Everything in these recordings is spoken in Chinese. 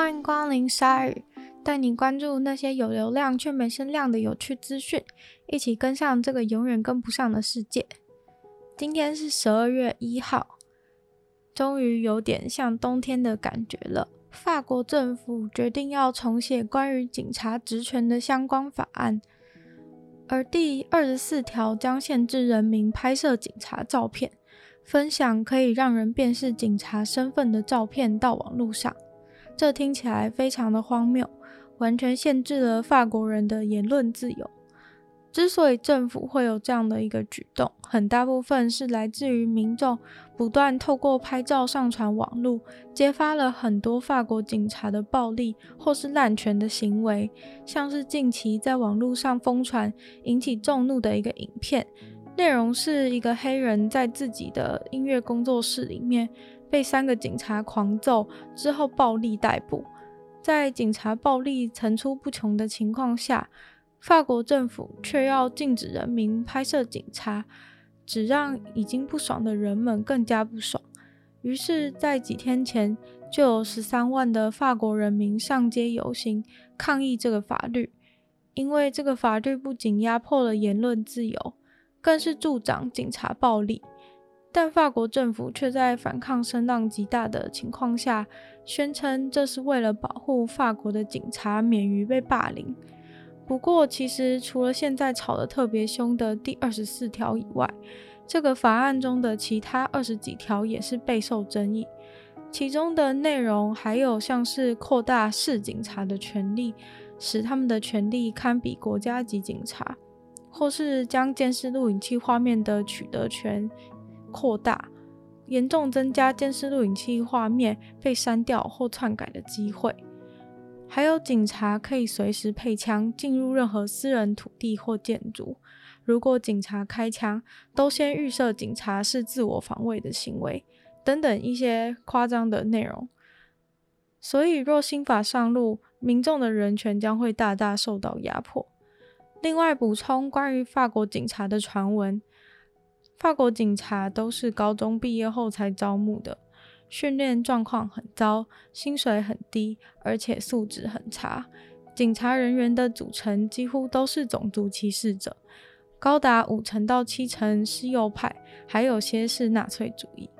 欢迎光临鲨语，带你关注那些有流量却没声量的有趣资讯，一起跟上这个永远跟不上的世界。今天是十二月一号，终于有点像冬天的感觉了。法国政府决定要重写关于警察职权的相关法案，而第二十四条将限制人民拍摄警察照片。分享可以让人辨识警察身份的照片到网络上，这听起来非常的荒谬，完全限制了法国人的言论自由。之所以政府会有这样的一个举动，很大部分是来自于民众不断透过拍照上传网络，揭发了很多法国警察的暴力或是滥权的行为，像是近期在网络上疯传引起众怒的一个影片。内容是一个黑人在自己的音乐工作室里面被三个警察狂揍之后暴力逮捕，在警察暴力层出不穷的情况下，法国政府却要禁止人民拍摄警察，只让已经不爽的人们更加不爽。于是，在几天前就有十三万的法国人民上街游行抗议这个法律，因为这个法律不仅压迫了言论自由。更是助长警察暴力，但法国政府却在反抗声浪极大的情况下，宣称这是为了保护法国的警察免于被霸凌。不过，其实除了现在吵得特别凶的第二十四条以外，这个法案中的其他二十几条也是备受争议。其中的内容还有像是扩大市警察的权力，使他们的权力堪比国家级警察。或是将监视录影器画面的取得权扩大，严重增加监视录影器画面被删掉或篡改的机会。还有警察可以随时配枪进入任何私人土地或建筑，如果警察开枪，都先预设警察是自我防卫的行为，等等一些夸张的内容。所以，若新法上路，民众的人权将会大大受到压迫。另外补充关于法国警察的传闻，法国警察都是高中毕业后才招募的，训练状况很糟，薪水很低，而且素质很差。警察人员的组成几乎都是种族歧视者，高达五成到七成是右派，还有些是纳粹主义。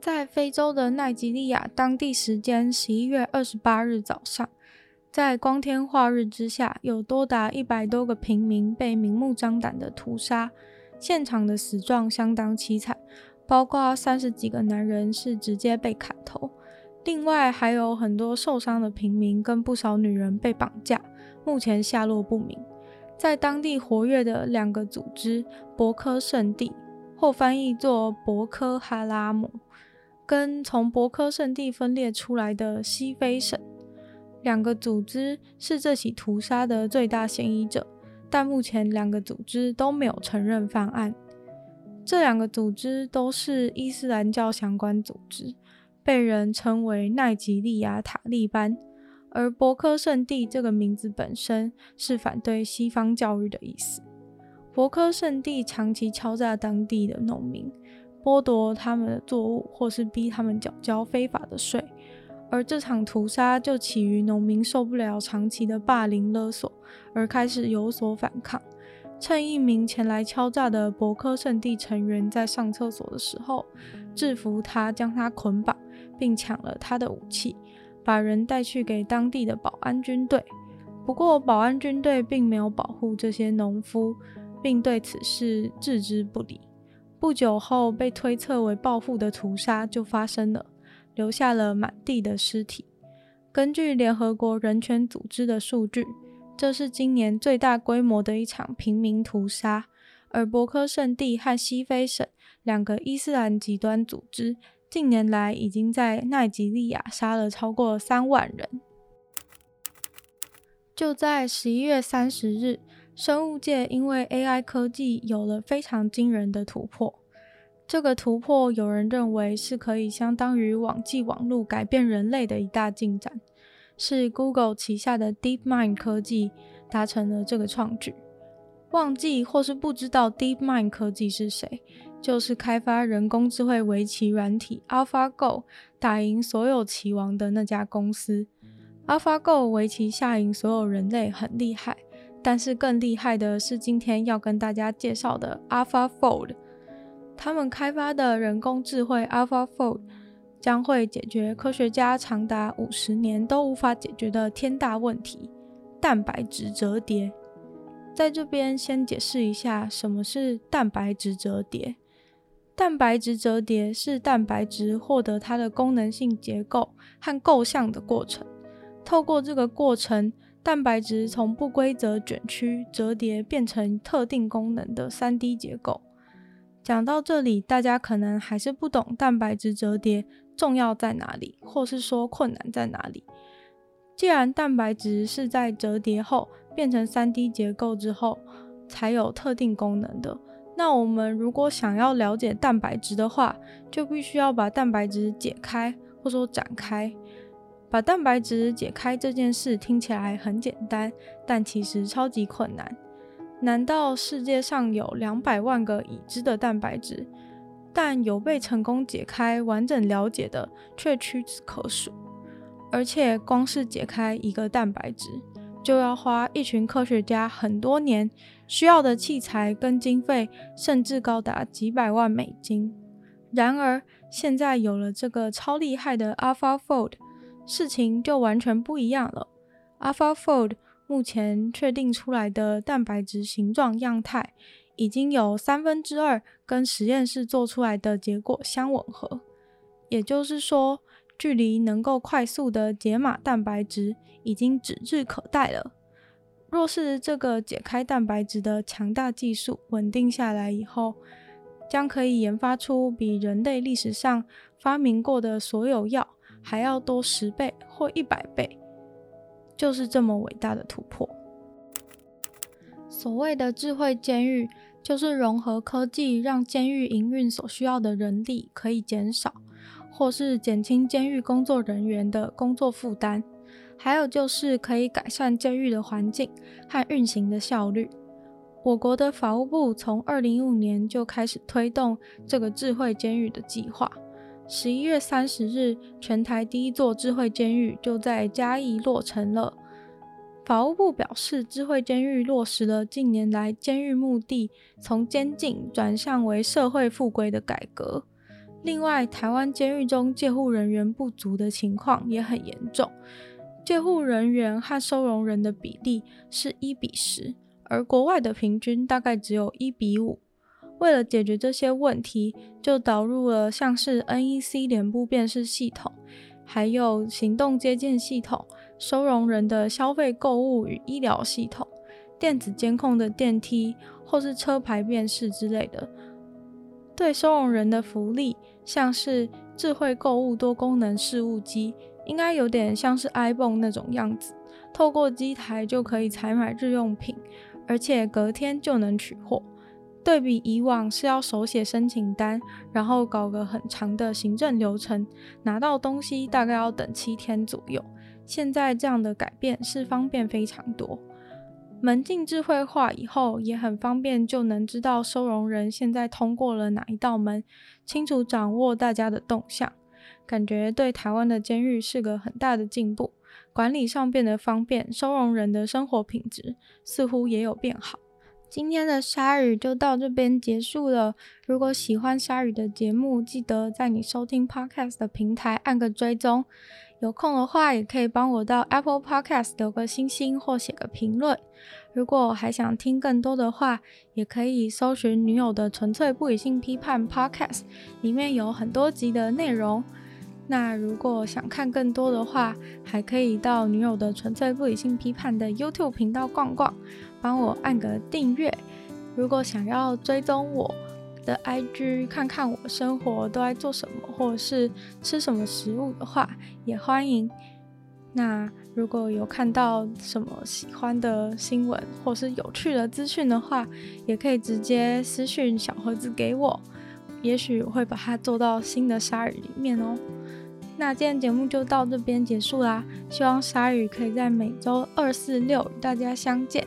在非洲的奈及利亚，当地时间十一月二十八日早上。在光天化日之下，有多达一百多个平民被明目张胆的屠杀，现场的死状相当凄惨，包括三十几个男人是直接被砍头，另外还有很多受伤的平民跟不少女人被绑架，目前下落不明。在当地活跃的两个组织——博科圣地，或翻译作博科哈拉姆，跟从博科圣地分裂出来的西非省。两个组织是这起屠杀的最大嫌疑者，但目前两个组织都没有承认犯案。这两个组织都是伊斯兰教相关组织，被人称为奈及利亚塔利班。而博科圣地这个名字本身是反对西方教育的意思。博科圣地长期敲诈当地的农民，剥夺他们的作物，或是逼他们缴交非法的税。而这场屠杀就起于农民受不了长期的霸凌勒索，而开始有所反抗。趁一名前来敲诈的博科圣地成员在上厕所的时候，制服他，将他捆绑，并抢了他的武器，把人带去给当地的保安军队。不过，保安军队并没有保护这些农夫，并对此事置之不理。不久后，被推测为报复的屠杀就发生了。留下了满地的尸体。根据联合国人权组织的数据，这是今年最大规模的一场平民屠杀。而博科圣地和西非省两个伊斯兰极端组织，近年来已经在奈及利亚杀了超过三万人。就在十一月三十日，生物界因为 AI 科技有了非常惊人的突破。这个突破，有人认为是可以相当于网际网路改变人类的一大进展，是 Google 旗下的 DeepMind 科技达成了这个创举。忘记或是不知道 DeepMind 科技是谁，就是开发人工智慧围棋软体 AlphaGo 打赢所有棋王的那家公司。AlphaGo 围棋下赢所有人类很厉害，但是更厉害的是今天要跟大家介绍的 AlphaFold。他们开发的人工智慧 AlphaFold 将会解决科学家长达五十年都无法解决的天大问题——蛋白质折叠。在这边先解释一下什么是蛋白质折叠。蛋白质折叠是蛋白质获得它的功能性结构和构象的过程。透过这个过程，蛋白质从不规则卷曲折叠变成特定功能的 3D 结构。讲到这里，大家可能还是不懂蛋白质折叠重要在哪里，或是说困难在哪里。既然蛋白质是在折叠后变成 3D 结构之后才有特定功能的，那我们如果想要了解蛋白质的话，就必须要把蛋白质解开，或说展开。把蛋白质解开这件事听起来很简单，但其实超级困难。难道世界上有两百万个已知的蛋白质，但有被成功解开、完整了解的却屈指可数？而且光是解开一个蛋白质，就要花一群科学家很多年，需要的器材跟经费甚至高达几百万美金。然而，现在有了这个超厉害的 AlphaFold。事情就完全不一样了。AlphaFold 目前确定出来的蛋白质形状样态，已经有三分之二跟实验室做出来的结果相吻合，也就是说，距离能够快速的解码蛋白质已经指日可待了。若是这个解开蛋白质的强大技术稳定下来以后，将可以研发出比人类历史上发明过的所有药还要多十倍或一百倍，就是这么伟大的突破。所谓的智慧监狱，就是融合科技，让监狱营运所需要的人力可以减少，或是减轻监狱工作人员的工作负担，还有就是可以改善监狱的环境和运行的效率。我国的法务部从二零一五年就开始推动这个智慧监狱的计划。十一月三十日，全台第一座智慧监狱就在嘉义落成了。法务部表示，智慧监狱落实了近年来监狱目的从监禁转向为社会复归的改革。另外，台湾监狱中戒护人员不足的情况也很严重，戒护人员和收容人的比例是一比十，而国外的平均大概只有一比五。为了解决这些问题，就导入了像是 NEC 脸部辨识系统，还有行动接见系统、收容人的消费购物与医疗系统、电子监控的电梯或是车牌辨识之类的。对收容人的福利，像是智慧购物多功能事务机，应该有点像是 ibon 那种样子，透过机台就可以采买日用品，而且隔天就能取货。对比以往是要手写申请单，然后搞个很长的行政流程，拿到东西大概要等七天左右。现在这样的改变是方便非常多。门禁智慧化以后也很方便，就能知道收容人现在通过了哪一道门，清楚掌握大家的动向。感觉对台湾的监狱是个很大的进步，管理上变得方便，收容人的生活品质似乎也有变好。今天的鲨鱼就到这边结束了。如果喜欢鲨鱼的节目，记得在你收听 Podcast 的平台按个追踪。有空的话，也可以帮我到 Apple Podcast 留个星星或写个评论。如果还想听更多的话，也可以搜寻女友的纯粹不理性批判 Podcast，里面有很多集的内容。那如果想看更多的话，还可以到女友的纯粹不理性批判的 YouTube 频道逛逛。帮我按个订阅。如果想要追踪我的 IG，看看我生活都在做什么，或者是吃什么食物的话，也欢迎。那如果有看到什么喜欢的新闻，或是有趣的资讯的话，也可以直接私讯小盒子给我，也许会把它做到新的鲨鱼里面哦。那今天节目就到这边结束啦，希望鲨鱼可以在每周二、四、六与大家相见。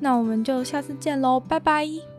那我们就下次见喽，拜拜。